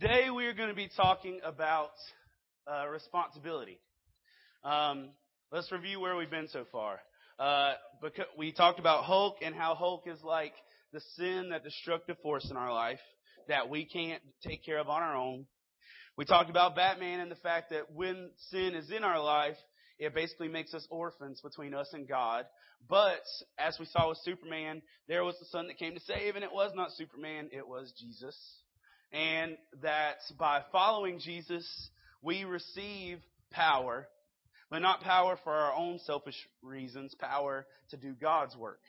Today we are going to be talking about uh, responsibility. Um, let's review where we've been so far. Uh, we talked about Hulk and how Hulk is like the sin, that destructive force in our life that we can't take care of on our own. We talked about Batman and the fact that when sin is in our life, it basically makes us orphans between us and God. But as we saw with Superman, there was the son that came to save, and it was not Superman, it was Jesus and that by following Jesus, we receive power, but not power for our own selfish reasons, power to do God's work.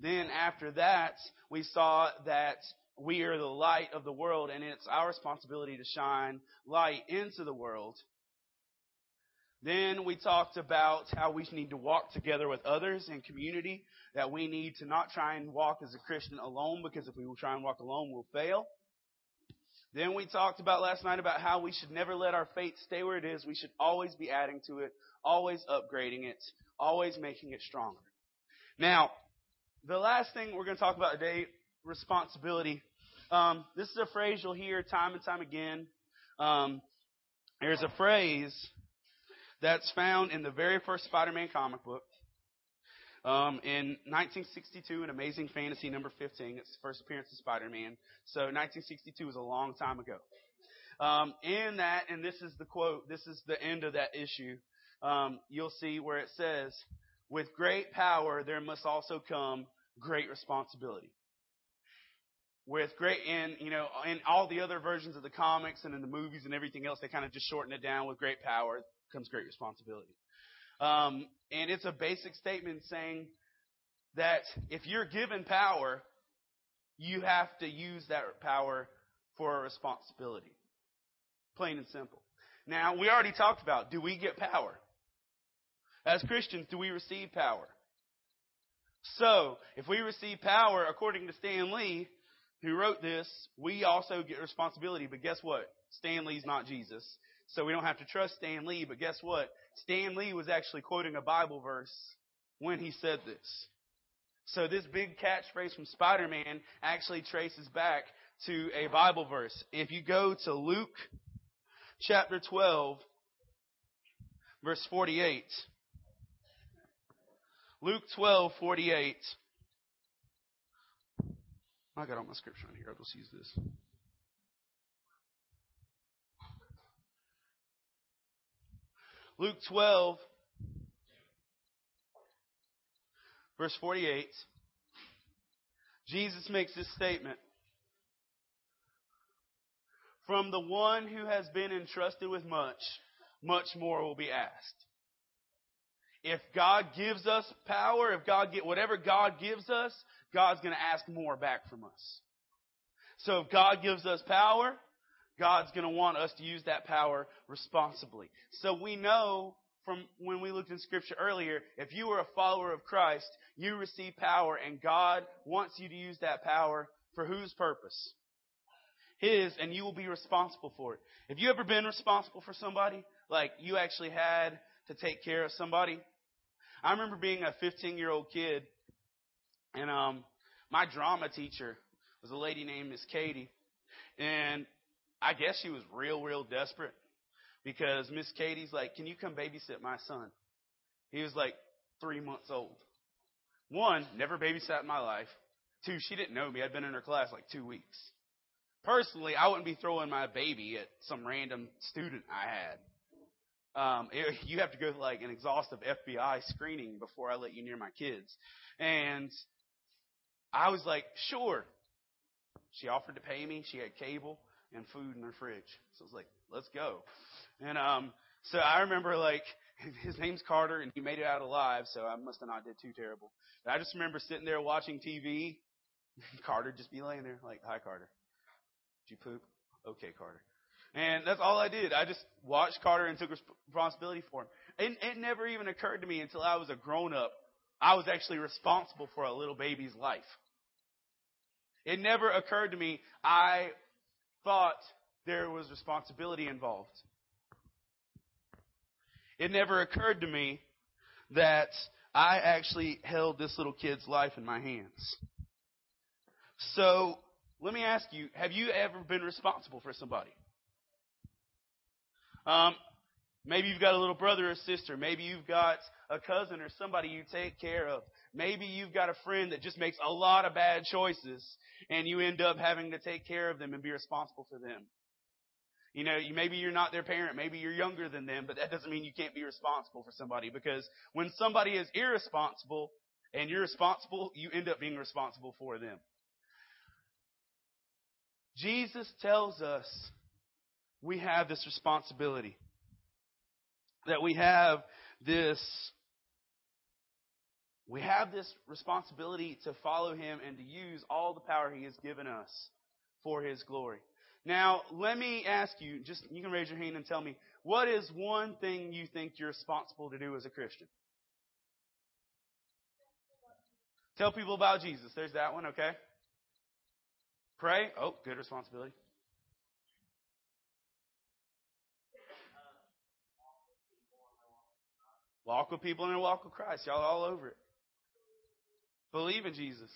Then after that, we saw that we are the light of the world and it's our responsibility to shine light into the world. Then we talked about how we need to walk together with others in community, that we need to not try and walk as a Christian alone because if we try and walk alone, we'll fail. Then we talked about last night about how we should never let our faith stay where it is. We should always be adding to it, always upgrading it, always making it stronger. Now, the last thing we're going to talk about today, responsibility. Um, this is a phrase you'll hear time and time again. Um, there's a phrase that's found in the very first Spider-Man comic book. Um, in 1962, an Amazing Fantasy number 15, it's the first appearance of Spider-Man. So 1962 was a long time ago. Um, in that, and this is the quote, this is the end of that issue, um, you'll see where it says, with great power there must also come great responsibility. With great, and you know, in all the other versions of the comics and in the movies and everything else, they kind of just shorten it down. With great power comes great responsibility. Um, and it's a basic statement saying that if you're given power, you have to use that power for a responsibility. Plain and simple. Now, we already talked about do we get power? As Christians, do we receive power? So, if we receive power, according to Stan Lee, who wrote this, we also get responsibility. But guess what? Stan Lee's not Jesus. So we don't have to trust Stan Lee, but guess what? Stan Lee was actually quoting a Bible verse when he said this. So this big catchphrase from Spider-Man actually traces back to a Bible verse. If you go to Luke chapter 12, verse 48. Luke 12, 48. I got all my scripture on here. I'll just use this. Luke 12, verse 48, Jesus makes this statement. From the one who has been entrusted with much, much more will be asked. If God gives us power, if God get whatever God gives us, God's going to ask more back from us. So if God gives us power, God's going to want us to use that power responsibly. So we know from when we looked in scripture earlier, if you are a follower of Christ, you receive power and God wants you to use that power for whose purpose? His, and you will be responsible for it. Have you ever been responsible for somebody? Like you actually had to take care of somebody? I remember being a 15 year old kid and, um, my drama teacher was a lady named Miss Katie. And I guess she was real, real desperate because Miss Katie's like, can you come babysit my son? He was like three months old. One, never babysat in my life. Two, she didn't know me. I'd been in her class like two weeks. Personally, I wouldn't be throwing my baby at some random student I had. Um, you have to go through like an exhaustive FBI screening before I let you near my kids. And I was like, sure. She offered to pay me. She had cable and food in their fridge. So I was like, let's go. And um, so I remember like his name's Carter, and he made it out alive. So I must have not did too terrible. But I just remember sitting there watching TV. Carter just be laying there like, "Hi, Carter. Did you poop? Okay, Carter." And that's all I did. I just watched Carter and took responsibility for him. And it never even occurred to me until I was a grown up. I was actually responsible for a little baby's life. It never occurred to me I thought there was responsibility involved. It never occurred to me that I actually held this little kid's life in my hands. So let me ask you, have you ever been responsible for somebody? Um, maybe you've got a little brother or sister. Maybe you've got a cousin or somebody you take care of. Maybe you've got a friend that just makes a lot of bad choices and you end up having to take care of them and be responsible for them. You know, maybe you're not their parent, maybe you're younger than them, but that doesn't mean you can't be responsible for somebody because when somebody is irresponsible and you're responsible, you end up being responsible for them. Jesus tells us we have this responsibility. That we have this we have this responsibility to follow him and to use all the power he has given us for his glory. Now, let me ask you, just you can raise your hand and tell me, what is one thing you think you're responsible to do as a Christian? Tell people about Jesus. There's that one, okay? Pray. Oh, good responsibility. Walk with people in the walk with Christ. Y'all all over it. Believe in Jesus.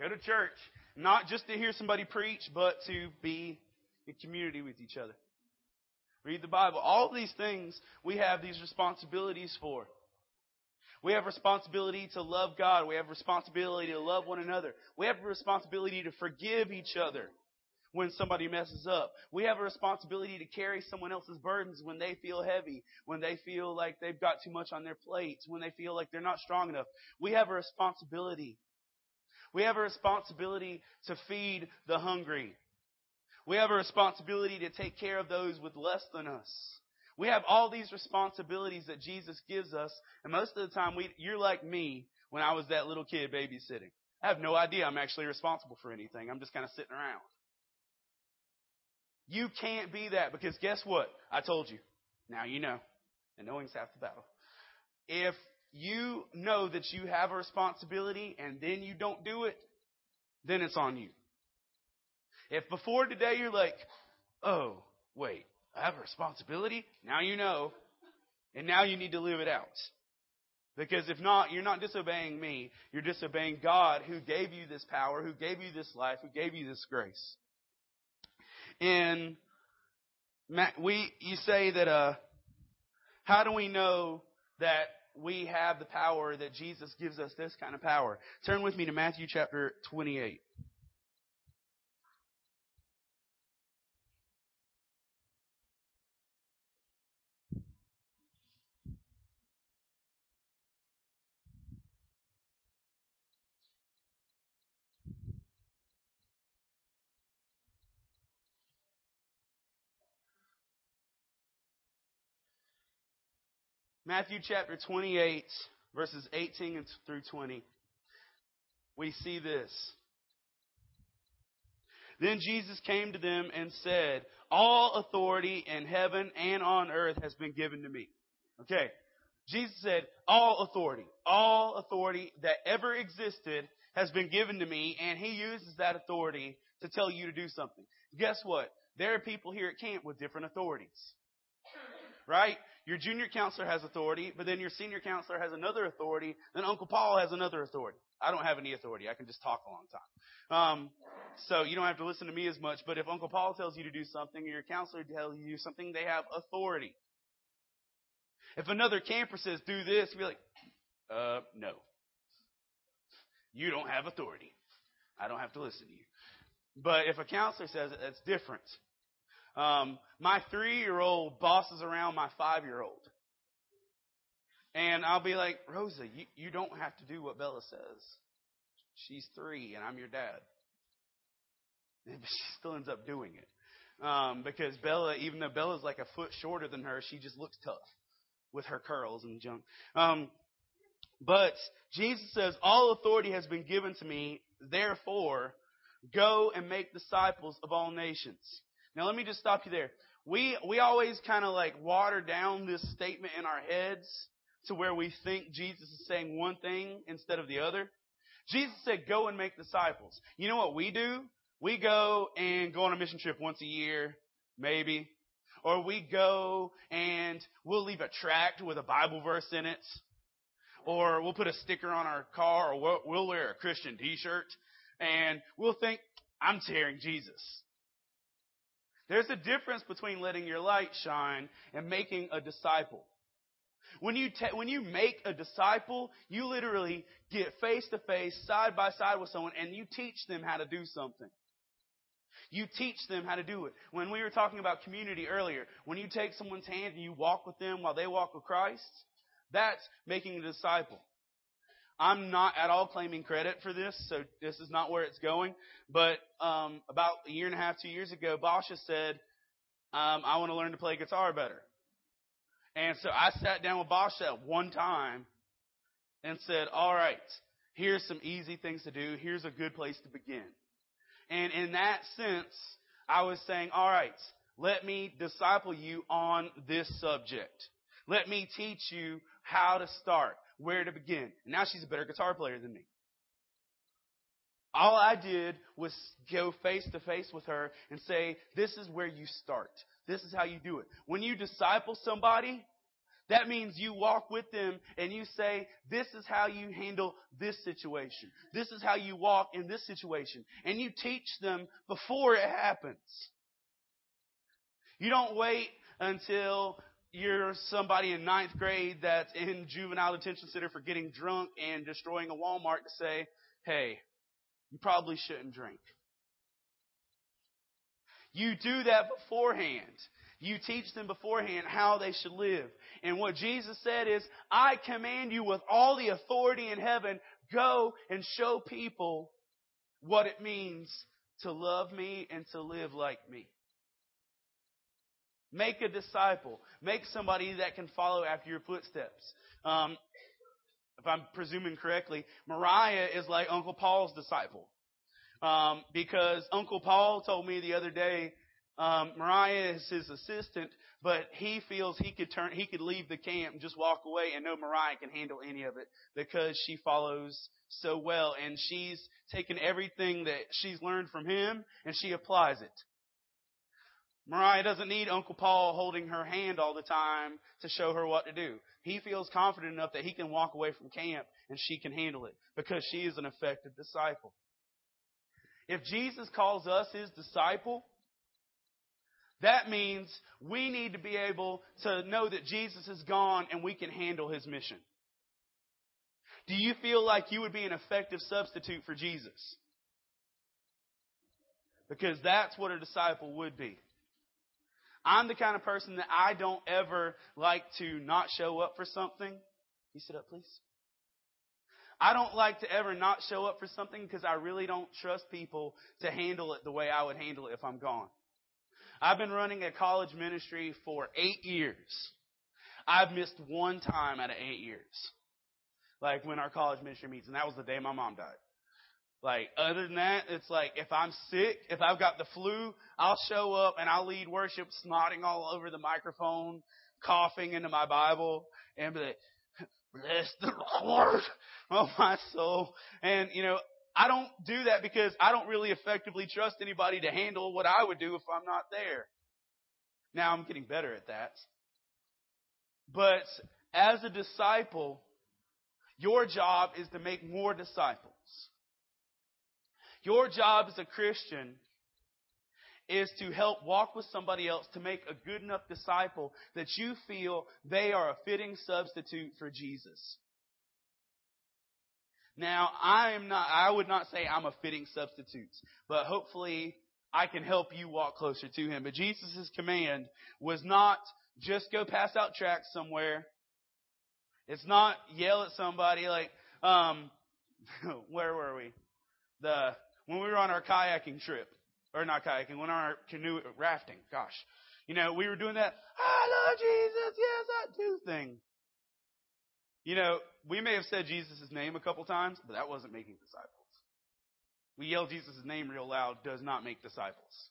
Go to church. Not just to hear somebody preach, but to be in community with each other. Read the Bible. All these things we have these responsibilities for. We have responsibility to love God. We have responsibility to love one another. We have responsibility to forgive each other when somebody messes up. We have a responsibility to carry someone else's burdens when they feel heavy, when they feel like they've got too much on their plates, when they feel like they're not strong enough. We have a responsibility. We have a responsibility to feed the hungry. We have a responsibility to take care of those with less than us. We have all these responsibilities that Jesus gives us, and most of the time we, you're like me when I was that little kid babysitting. I have no idea I'm actually responsible for anything. I'm just kind of sitting around. You can't be that because guess what? I told you. Now you know. And knowing's half the battle. If you know that you have a responsibility and then you don't do it, then it's on you. If before today you're like, oh, wait, I have a responsibility. Now you know. And now you need to live it out. Because if not, you're not disobeying me. You're disobeying God who gave you this power, who gave you this life, who gave you this grace. And we, you say that, uh, how do we know that we have the power that Jesus gives us this kind of power? Turn with me to Matthew chapter 28. Matthew chapter 28, verses 18 through 20. We see this. Then Jesus came to them and said, All authority in heaven and on earth has been given to me. Okay. Jesus said, All authority, all authority that ever existed has been given to me, and he uses that authority to tell you to do something. Guess what? There are people here at camp with different authorities. Right? Your junior counselor has authority, but then your senior counselor has another authority, then Uncle Paul has another authority. I don't have any authority. I can just talk a long time. Um, so you don't have to listen to me as much, but if Uncle Paul tells you to do something, or your counselor tells you something, they have authority. If another camper says, do this, be like, uh, no. You don't have authority. I don't have to listen to you. But if a counselor says it, that's different. Um, my three year old bosses around my five year old. And I'll be like, Rosa, you, you don't have to do what Bella says. She's three and I'm your dad. And she still ends up doing it. Um, because Bella, even though Bella's like a foot shorter than her, she just looks tough with her curls and junk. Um, but Jesus says, all authority has been given to me. Therefore, go and make disciples of all nations. Now let me just stop you there. We, we always kind of like water down this statement in our heads to where we think Jesus is saying one thing instead of the other. Jesus said, go and make disciples. You know what we do? We go and go on a mission trip once a year, maybe. Or we go and we'll leave a tract with a Bible verse in it. Or we'll put a sticker on our car or we'll, we'll wear a Christian t-shirt. And we'll think, I'm tearing Jesus. There's a difference between letting your light shine and making a disciple. When you, te- when you make a disciple, you literally get face to face, side by side with someone, and you teach them how to do something. You teach them how to do it. When we were talking about community earlier, when you take someone's hand and you walk with them while they walk with Christ, that's making a disciple. I'm not at all claiming credit for this, so this is not where it's going. But um, about a year and a half, two years ago, Basha said, um, "I want to learn to play guitar better." And so I sat down with Basha at one time and said, "All right, here's some easy things to do. Here's a good place to begin." And in that sense, I was saying, all right, let me disciple you on this subject. Let me teach you how to start, where to begin. And now she's a better guitar player than me. All I did was go face to face with her and say, this is where you start. This is how you do it. When you disciple somebody, that means you walk with them and you say, this is how you handle this situation. This is how you walk in this situation. And you teach them before it happens. You don't wait until you're somebody in ninth grade that's in juvenile detention center for getting drunk and destroying a Walmart to say, hey, you probably shouldn't drink. You do that beforehand. You teach them beforehand how they should live. And what Jesus said is, I command you with all the authority in heaven, go and show people what it means to love me and to live like me. Make a disciple. Make somebody that can follow after your footsteps. Um, if I'm presuming correctly, Mariah is like Uncle Paul's disciple. Um, because Uncle Paul told me the other day um, Mariah is his assistant, but he feels he could turn, he could leave the camp and just walk away and know Mariah can handle any of it because she follows so well and she's taken everything that she's learned from him and she applies it. Mariah doesn't need Uncle Paul holding her hand all the time to show her what to do. He feels confident enough that he can walk away from camp and she can handle it because she is an effective disciple. If Jesus calls us his disciple, that means we need to be able to know that Jesus is gone and we can handle his mission. Do you feel like you would be an effective substitute for Jesus? Because that's what a disciple would be. I'm the kind of person that I don't ever like to not show up for something. You sit up, please. I don't like to ever not show up for something because I really don't trust people to handle it the way I would handle it if I'm gone. I've been running a college ministry for eight years. I've missed one time out of eight years. Like when our college ministry meets, and that was the day my mom died. Like, other than that, it's like, if I'm sick, if I've got the flu, I'll show up and I'll lead worship snotting all over the microphone, coughing into my Bible, and be like, bless the Lord, oh my soul. And, you know, I don't do that because I don't really effectively trust anybody to handle what I would do if I'm not there. Now I'm getting better at that. But as a disciple, your job is to make more disciples. Your job as a Christian is to help walk with somebody else to make a good enough disciple that you feel they are a fitting substitute for Jesus. Now, I am not, I would not say I'm a fitting substitute, but hopefully I can help you walk closer to Him. But Jesus' command was not just go pass out tracts somewhere. It's not yell at somebody like, um, where were we? The, when we were on our kayaking trip, or not kayaking, when our canoe rafting, gosh. You know, we were doing that, I love Jesus, yes I do thing. You know, we may have said Jesus' name a couple times, but that wasn't making disciples. We yell Jesus' name real loud does not make disciples.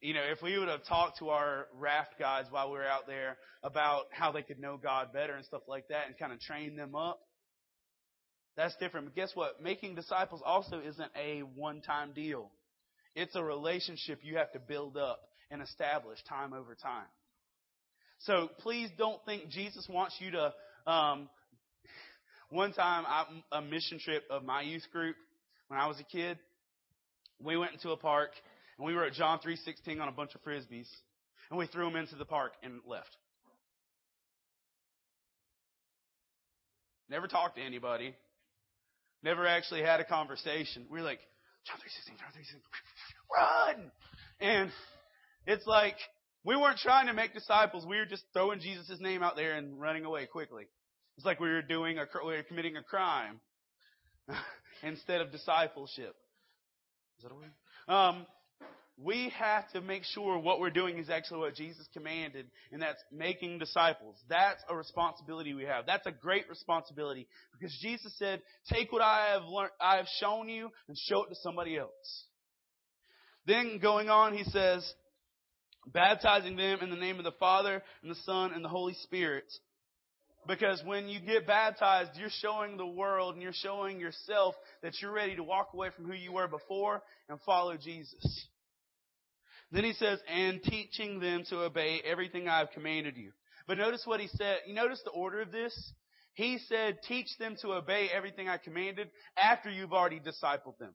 You know, if we would have talked to our raft guides while we were out there about how they could know God better and stuff like that and kind of train them up, that's different. But guess what? Making disciples also isn't a one-time deal. It's a relationship you have to build up and establish time over time. So please don't think Jesus wants you to um, one time, I, a mission trip of my youth group when I was a kid, We went into a park and we were at John 3:16 on a bunch of frisbees, and we threw them into the park and left. Never talked to anybody. Never actually had a conversation. We were like, John 3:16, John 3:16, run! And it's like we weren't trying to make disciples. We were just throwing Jesus' name out there and running away quickly. It's like we were doing a we were committing a crime instead of discipleship. Is that a word? Um, we have to make sure what we're doing is actually what Jesus commanded, and that's making disciples. That's a responsibility we have. That's a great responsibility because Jesus said, "Take what I have learned, I have shown you, and show it to somebody else." Then going on, he says, baptizing them in the name of the Father and the Son and the Holy Spirit. Because when you get baptized, you're showing the world and you're showing yourself that you're ready to walk away from who you were before and follow Jesus. Then he says, and teaching them to obey everything I have commanded you. But notice what he said. You notice the order of this? He said, teach them to obey everything I commanded after you've already discipled them.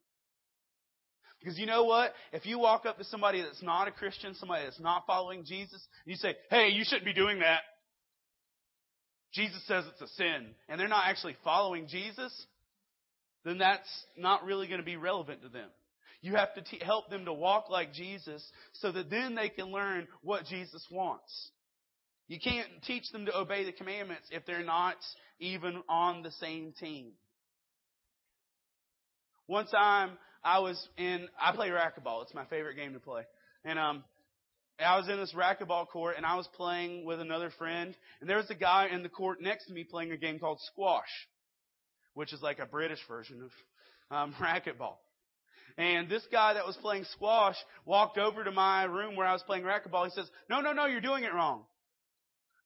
Because you know what? If you walk up to somebody that's not a Christian, somebody that's not following Jesus, you say, hey, you shouldn't be doing that. Jesus says it's a sin, and they're not actually following Jesus, then that's not really going to be relevant to them. You have to t- help them to walk like Jesus so that then they can learn what Jesus wants. You can't teach them to obey the commandments if they're not even on the same team. One time I was in, I play racquetball. It's my favorite game to play. And, um, I was in this racquetball court and I was playing with another friend and there was a guy in the court next to me playing a game called squash, which is like a British version of um, racquetball. And this guy that was playing squash walked over to my room where I was playing racquetball. He says, no, no, no, you're doing it wrong.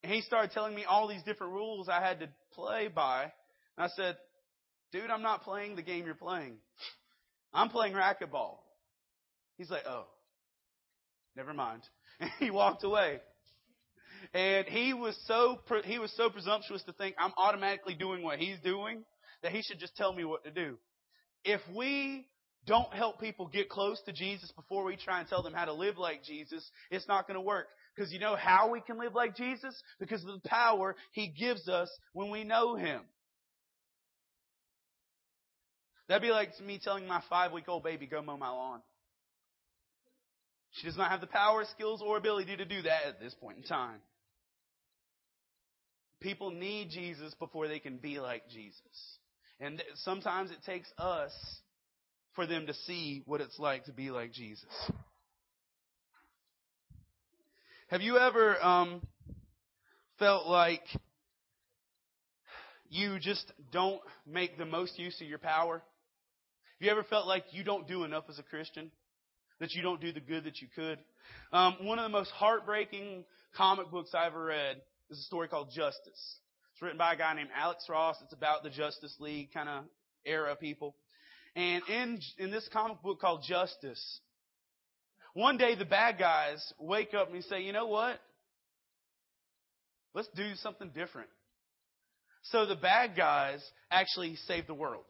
And he started telling me all these different rules I had to play by. And I said, dude, I'm not playing the game you're playing. I'm playing racquetball. He's like, oh, never mind. And he walked away. And he was so, he was so presumptuous to think I'm automatically doing what he's doing that he should just tell me what to do. If we don't help people get close to Jesus before we try and tell them how to live like Jesus, it's not going to work. Because you know how we can live like Jesus? Because of the power He gives us when we know Him. That'd be like me telling my five week old baby, go mow my lawn. She does not have the power, skills, or ability to do that at this point in time. People need Jesus before they can be like Jesus. And sometimes it takes us for them to see what it's like to be like Jesus. Have you ever um, felt like you just don't make the most use of your power? Have you ever felt like you don't do enough as a Christian? That you don't do the good that you could? Um, one of the most heartbreaking comic books I ever read is a story called Justice. It's written by a guy named Alex Ross. It's about the Justice League kind of era people. And in, in this comic book called Justice, one day the bad guys wake up and say, you know what? Let's do something different. So the bad guys actually save the world.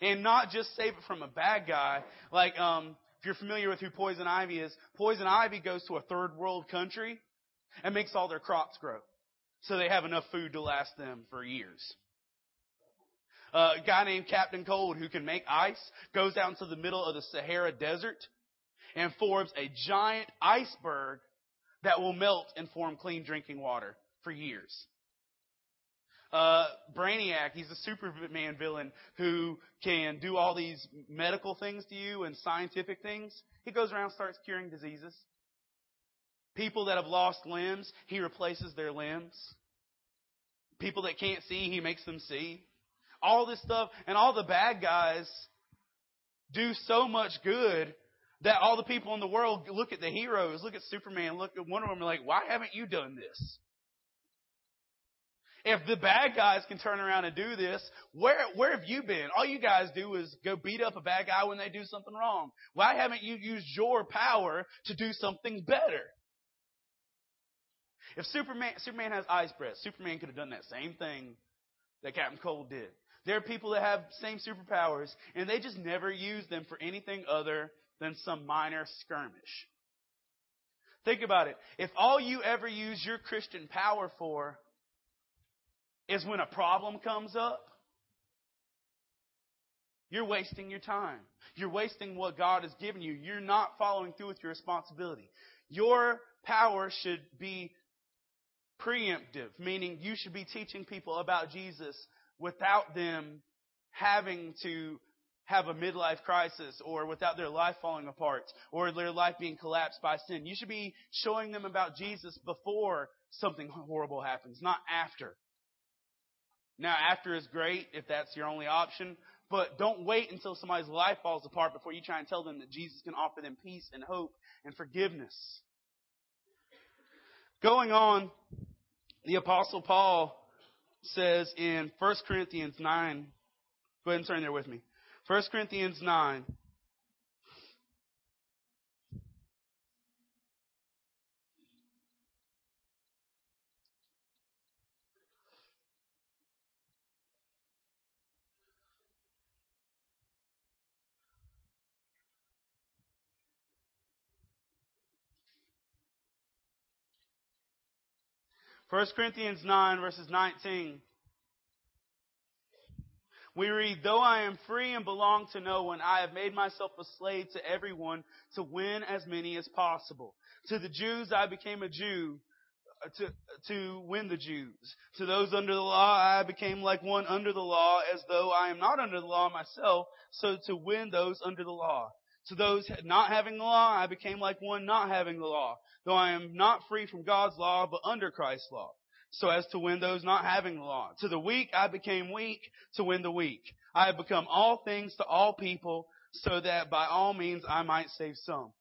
And not just save it from a bad guy. Like, um, if you're familiar with who Poison Ivy is, Poison Ivy goes to a third world country and makes all their crops grow. So they have enough food to last them for years. A guy named Captain Cold who can make ice goes out into the middle of the Sahara Desert and forms a giant iceberg that will melt and form clean drinking water for years. Uh, Brainiac, he's a Superman villain who can do all these medical things to you and scientific things. He goes around starts curing diseases. People that have lost limbs, he replaces their limbs. People that can't see, he makes them see all this stuff, and all the bad guys do so much good that all the people in the world look at the heroes, look at Superman, look at Wonder Woman, and like, why haven't you done this? If the bad guys can turn around and do this, where where have you been? All you guys do is go beat up a bad guy when they do something wrong. Why haven't you used your power to do something better? If Superman Superman has ice breath, Superman could have done that same thing that Captain Cold did. There are people that have same superpowers, and they just never use them for anything other than some minor skirmish. Think about it. If all you ever use your Christian power for is when a problem comes up, you're wasting your time. You're wasting what God has given you. You're not following through with your responsibility. Your power should be preemptive, meaning you should be teaching people about Jesus without them having to have a midlife crisis or without their life falling apart or their life being collapsed by sin. You should be showing them about Jesus before something horrible happens, not after. Now, after is great if that's your only option, but don't wait until somebody's life falls apart before you try and tell them that Jesus can offer them peace and hope and forgiveness. Going on, the Apostle Paul says in 1 Corinthians 9, go ahead and turn there with me. 1 Corinthians 9. 1 Corinthians 9, verses 19. We read, Though I am free and belong to no one, I have made myself a slave to everyone to win as many as possible. To the Jews I became a Jew uh, to, to win the Jews. To those under the law I became like one under the law as though I am not under the law myself, so to win those under the law. To those not having the law I became like one not having the law though I am not free from God's law, but under Christ's law, so as to win those not having the law. To the weak I became weak to win the weak. I have become all things to all people, so that by all means I might save some.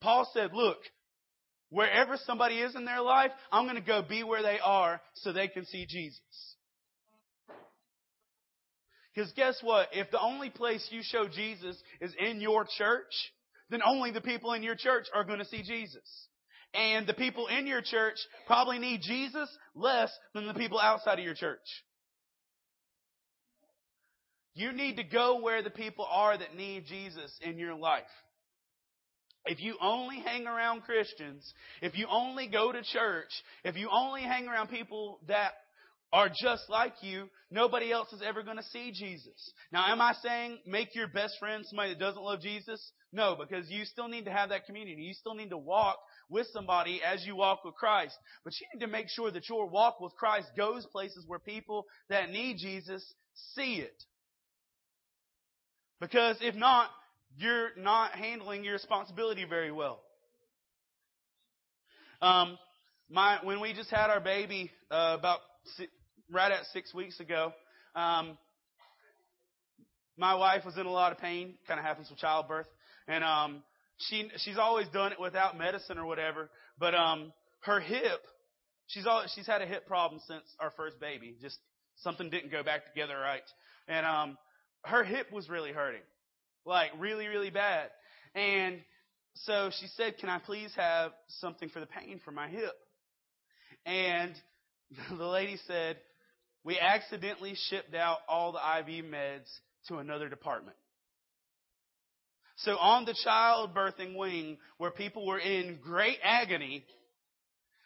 Paul said, look, wherever somebody is in their life, I'm going to go be where they are so they can see Jesus. Because guess what? If the only place you show Jesus is in your church, then only the people in your church are going to see Jesus. And the people in your church probably need Jesus less than the people outside of your church. You need to go where the people are that need Jesus in your life. If you only hang around Christians, if you only go to church, if you only hang around people that are just like you, nobody else is ever going to see Jesus. Now, am I saying make your best friend somebody that doesn't love Jesus? No, because you still need to have that community. You still need to walk with somebody as you walk with Christ. But you need to make sure that your walk with Christ goes places where people that need Jesus see it. Because if not, you're not handling your responsibility very well. Um, my when we just had our baby uh, about right at six weeks ago, um, my wife was in a lot of pain. Kind of happens with childbirth, and um, she she's always done it without medicine or whatever. But um, her hip, she's always, she's had a hip problem since our first baby. Just something didn't go back together right, and um, her hip was really hurting, like really really bad. And so she said, "Can I please have something for the pain for my hip?" And the lady said, "We accidentally shipped out all the IV meds to another department." So on the childbirthing wing, where people were in great agony,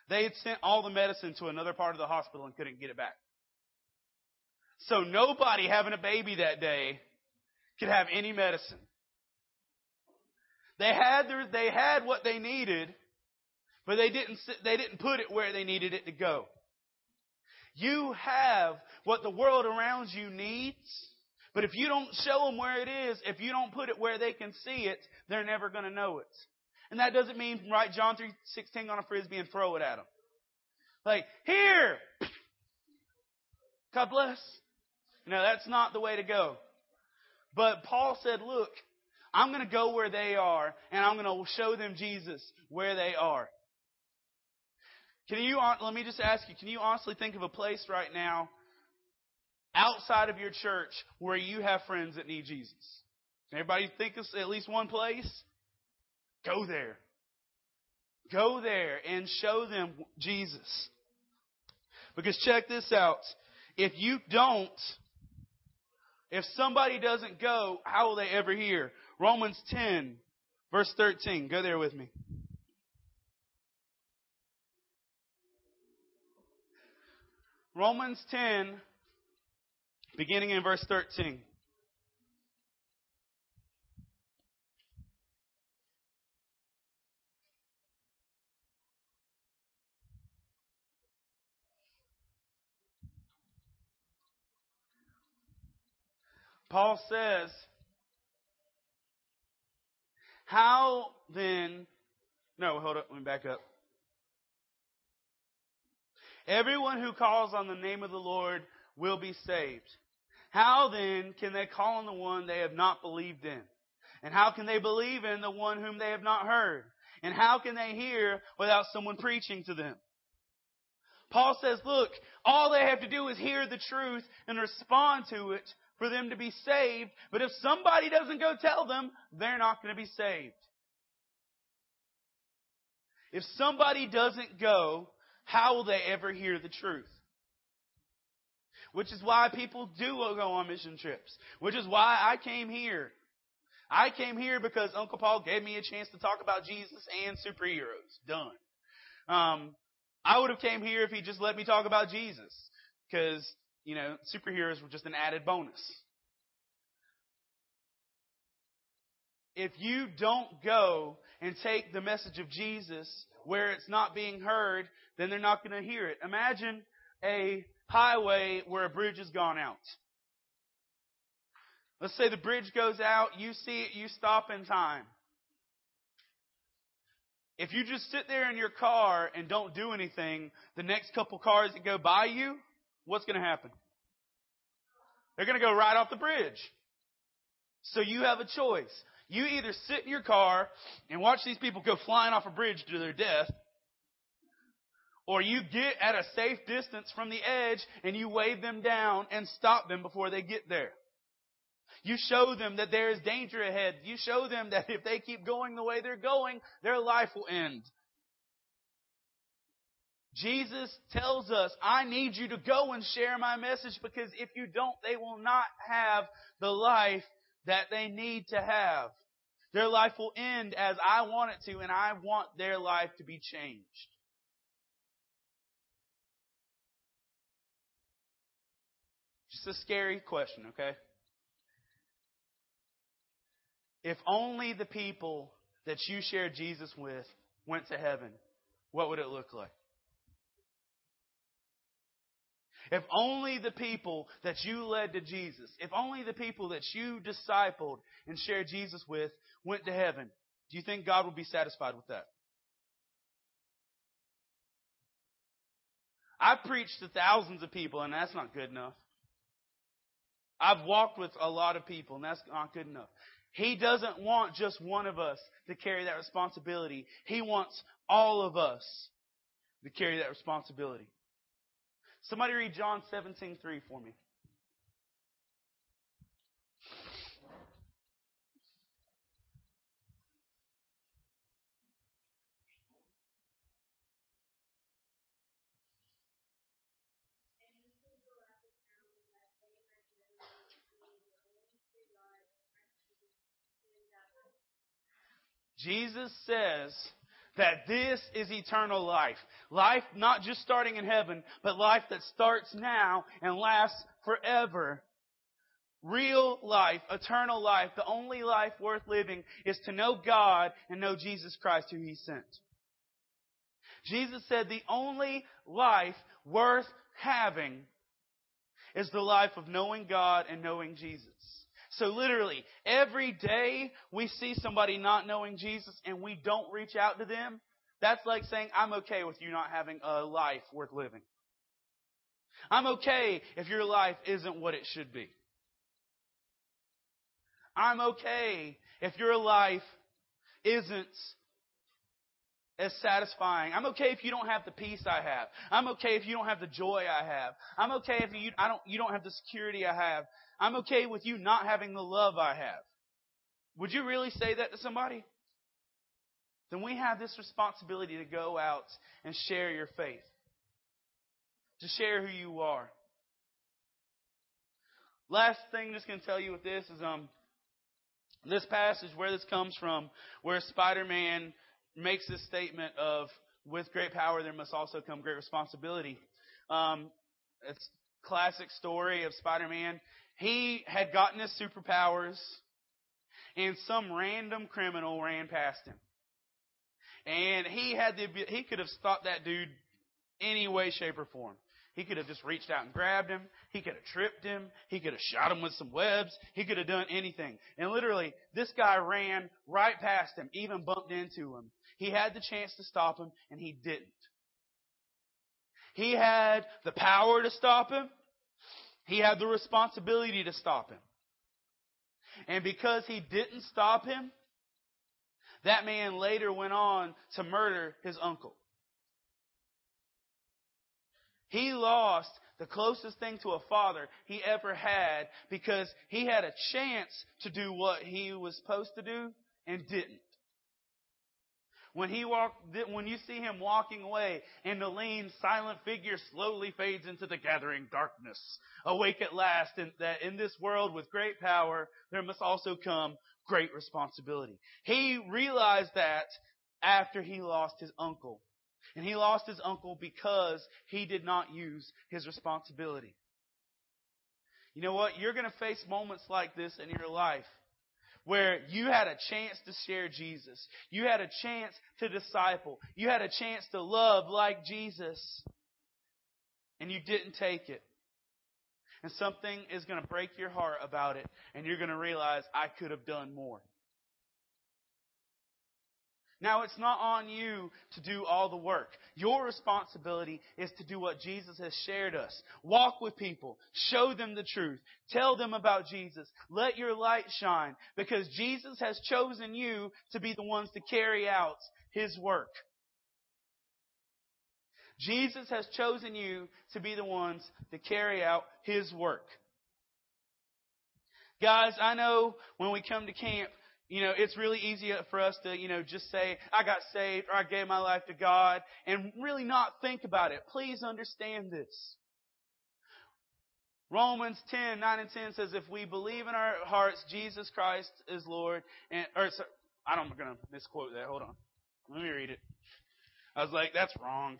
they had sent all the medicine to another part of the hospital and couldn't get it back. So nobody having a baby that day could have any medicine. They had their, they had what they needed, but they didn't they didn't put it where they needed it to go. You have what the world around you needs but if you don't show them where it is, if you don't put it where they can see it, they're never going to know it. And that doesn't mean write John 3.16 on a frisbee and throw it at them. Like, here! God bless. No, that's not the way to go. But Paul said, look, I'm going to go where they are and I'm going to show them Jesus where they are. Can you, let me just ask you, can you honestly think of a place right now outside of your church where you have friends that need Jesus? Everybody think of at least one place? Go there. Go there and show them Jesus. Because check this out. If you don't If somebody doesn't go, how will they ever hear? Romans 10, verse 13. Go there with me. Romans 10, beginning in verse 13. Paul says, How then, no, hold up, let me back up. Everyone who calls on the name of the Lord will be saved. How then can they call on the one they have not believed in? And how can they believe in the one whom they have not heard? And how can they hear without someone preaching to them? Paul says, look, all they have to do is hear the truth and respond to it for them to be saved. But if somebody doesn't go tell them, they're not going to be saved. If somebody doesn't go, how will they ever hear the truth? Which is why people do go on mission trips. Which is why I came here. I came here because Uncle Paul gave me a chance to talk about Jesus and superheroes. Done. Um, I would have came here if he just let me talk about Jesus. Because you know, superheroes were just an added bonus. If you don't go and take the message of Jesus where it's not being heard, then they're not going to hear it. Imagine a highway where a bridge has gone out. Let's say the bridge goes out, you see it, you stop in time. If you just sit there in your car and don't do anything, the next couple cars that go by you, what's going to happen? They're going to go right off the bridge. So you have a choice. You either sit in your car and watch these people go flying off a bridge to their death, or you get at a safe distance from the edge and you wave them down and stop them before they get there. You show them that there is danger ahead. You show them that if they keep going the way they're going, their life will end. Jesus tells us, I need you to go and share my message because if you don't, they will not have the life that they need to have. Their life will end as I want it to, and I want their life to be changed. Just a scary question, okay? If only the people that you shared Jesus with went to heaven, what would it look like? If only the people that you led to Jesus, if only the people that you discipled and shared Jesus with went to heaven, do you think God would be satisfied with that? I've preached to thousands of people, and that's not good enough. I've walked with a lot of people, and that's not good enough. He doesn't want just one of us to carry that responsibility. He wants all of us to carry that responsibility. Somebody read John 17, 3 for me. Jesus says that this is eternal life. Life not just starting in heaven, but life that starts now and lasts forever. Real life, eternal life, the only life worth living is to know God and know Jesus Christ who He sent. Jesus said the only life worth having is the life of knowing God and knowing Jesus. So literally, every day we see somebody not knowing Jesus and we don't reach out to them, that's like saying, I'm okay with you not having a life worth living. I'm okay if your life isn't what it should be. I'm okay if your life isn't as satisfying. I'm okay if you don't have the peace I have. I'm okay if you don't have the joy I have. I'm okay if you I don't you don't have the security I have. I'm okay with you not having the love I have. Would you really say that to somebody? Then we have this responsibility to go out and share your faith. To share who you are. last thing, I'm just going to tell you with this is um, this passage where this comes from, where Spider-Man makes this statement of, "With great power, there must also come great responsibility." Um, it's classic story of Spider-Man. He had gotten his superpowers, and some random criminal ran past him. And he had the he could have stopped that dude any way, shape, or form. He could have just reached out and grabbed him. He could have tripped him. He could have shot him with some webs. He could have done anything. And literally, this guy ran right past him, even bumped into him. He had the chance to stop him, and he didn't. He had the power to stop him. He had the responsibility to stop him. And because he didn't stop him, that man later went on to murder his uncle. He lost the closest thing to a father he ever had because he had a chance to do what he was supposed to do and didn't. When he walked, when you see him walking away, and the lean, silent figure slowly fades into the gathering darkness, awake at last, and that in this world with great power, there must also come great responsibility. He realized that after he lost his uncle. And he lost his uncle because he did not use his responsibility. You know what? You're going to face moments like this in your life where you had a chance to share Jesus. You had a chance to disciple. You had a chance to love like Jesus. And you didn't take it. And something is going to break your heart about it. And you're going to realize, I could have done more. Now, it's not on you to do all the work. Your responsibility is to do what Jesus has shared us. Walk with people. Show them the truth. Tell them about Jesus. Let your light shine because Jesus has chosen you to be the ones to carry out His work. Jesus has chosen you to be the ones to carry out His work. Guys, I know when we come to camp, you know, it's really easy for us to, you know, just say, I got saved or I gave my life to God and really not think about it. Please understand this. Romans 10, 9 and 10 says, if we believe in our hearts Jesus Christ is Lord, and, or, sorry, I don't, I'm going to misquote that. Hold on. Let me read it. I was like, that's wrong.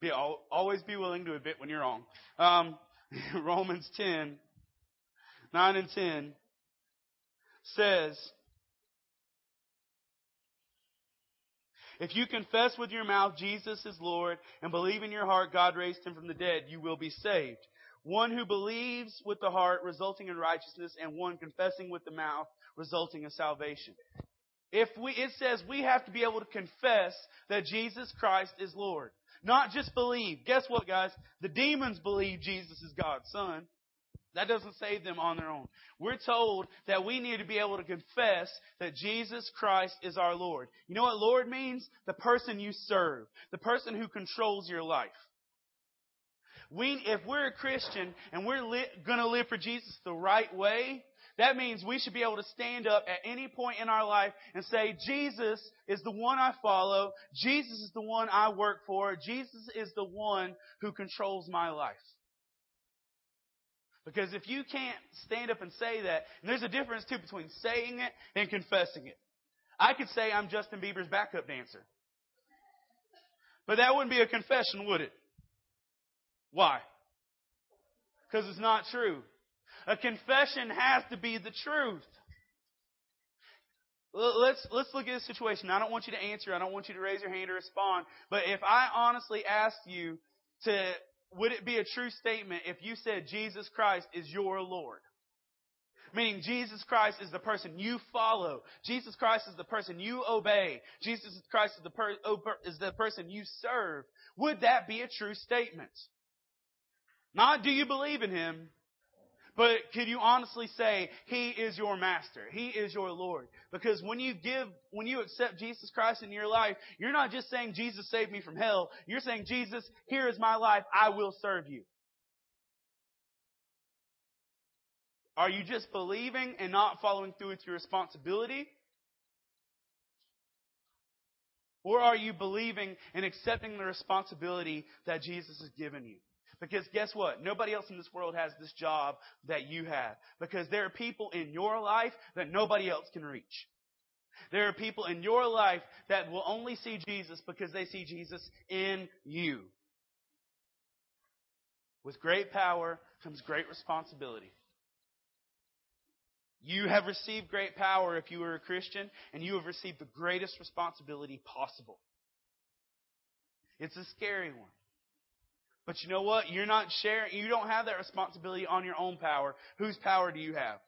Be, always be willing to admit when you're wrong. Um, Romans 10, 9 and 10 says, If you confess with your mouth Jesus is Lord and believe in your heart God raised him from the dead, you will be saved. One who believes with the heart resulting in righteousness and one confessing with the mouth resulting in salvation. If we, it says we have to be able to confess that Jesus Christ is Lord. Not just believe. Guess what, guys? The demons believe Jesus is God's Son. That doesn't save them on their own. We're told that we need to be able to confess that Jesus Christ is our Lord. You know what Lord means? The person you serve, the person who controls your life. We, if we're a Christian and we're li- going to live for Jesus the right way, that means we should be able to stand up at any point in our life and say, Jesus is the one I follow. Jesus is the one I work for. Jesus is the one who controls my life. Because if you can't stand up and say that, and there's a difference too between saying it and confessing it. I could say I'm Justin Bieber's backup dancer. But that wouldn't be a confession, would it? Why? Because it's not true. A confession has to be the truth. Let's, let's look at this situation. I don't want you to answer. I don't want you to raise your hand or respond. But if I honestly asked you to would it be a true statement if you said Jesus Christ is your Lord? Meaning Jesus Christ is the person you follow. Jesus Christ is the person you obey. Jesus Christ is the, per, is the person you serve. Would that be a true statement? Not do you believe in Him, but could you honestly say, He is your master? He is your Lord? Because when you give, when you accept Jesus Christ in your life, you're not just saying, Jesus saved me from hell. You're saying, Jesus, here is my life. I will serve you. Are you just believing and not following through with your responsibility? Or are you believing and accepting the responsibility that Jesus has given you? Because guess what? Nobody else in this world has this job that you have. Because there are people in your life that nobody else can reach. There are people in your life that will only see Jesus because they see Jesus in you. With great power comes great responsibility. You have received great power if you are a Christian, and you have received the greatest responsibility possible. It's a scary one. But you know what? You're not sharing, you don't have that responsibility on your own power. Whose power do you have?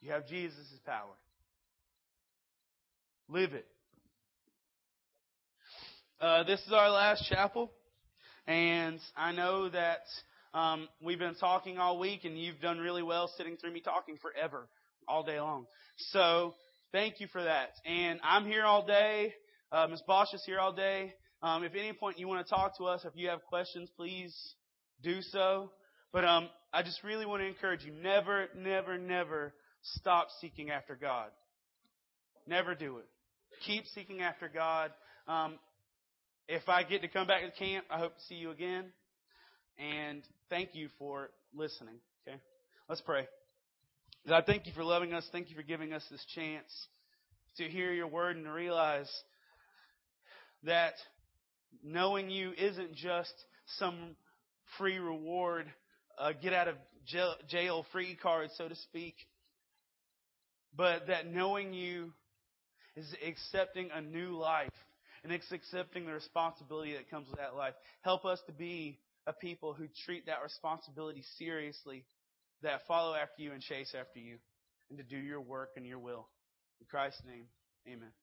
You have Jesus' power. Live it. Uh, this is our last chapel, and I know that um, we've been talking all week, and you've done really well sitting through me talking forever, all day long. So thank you for that. And I'm here all day. Uh, Ms. Bosch is here all day. Um, if at any point you want to talk to us, if you have questions, please do so. But um, I just really want to encourage you: never, never, never stop seeking after God. Never do it. Keep seeking after God. Um, if I get to come back to camp, I hope to see you again. And thank you for listening. Okay? Let's pray. God, thank you for loving us. Thank you for giving us this chance to hear your word and to realize that knowing you isn't just some free reward, uh, get out of jail, jail free card, so to speak, but that knowing you is accepting a new life and it's accepting the responsibility that comes with that life. Help us to be a people who treat that responsibility seriously, that follow after you and chase after you, and to do your work and your will. In Christ's name, amen.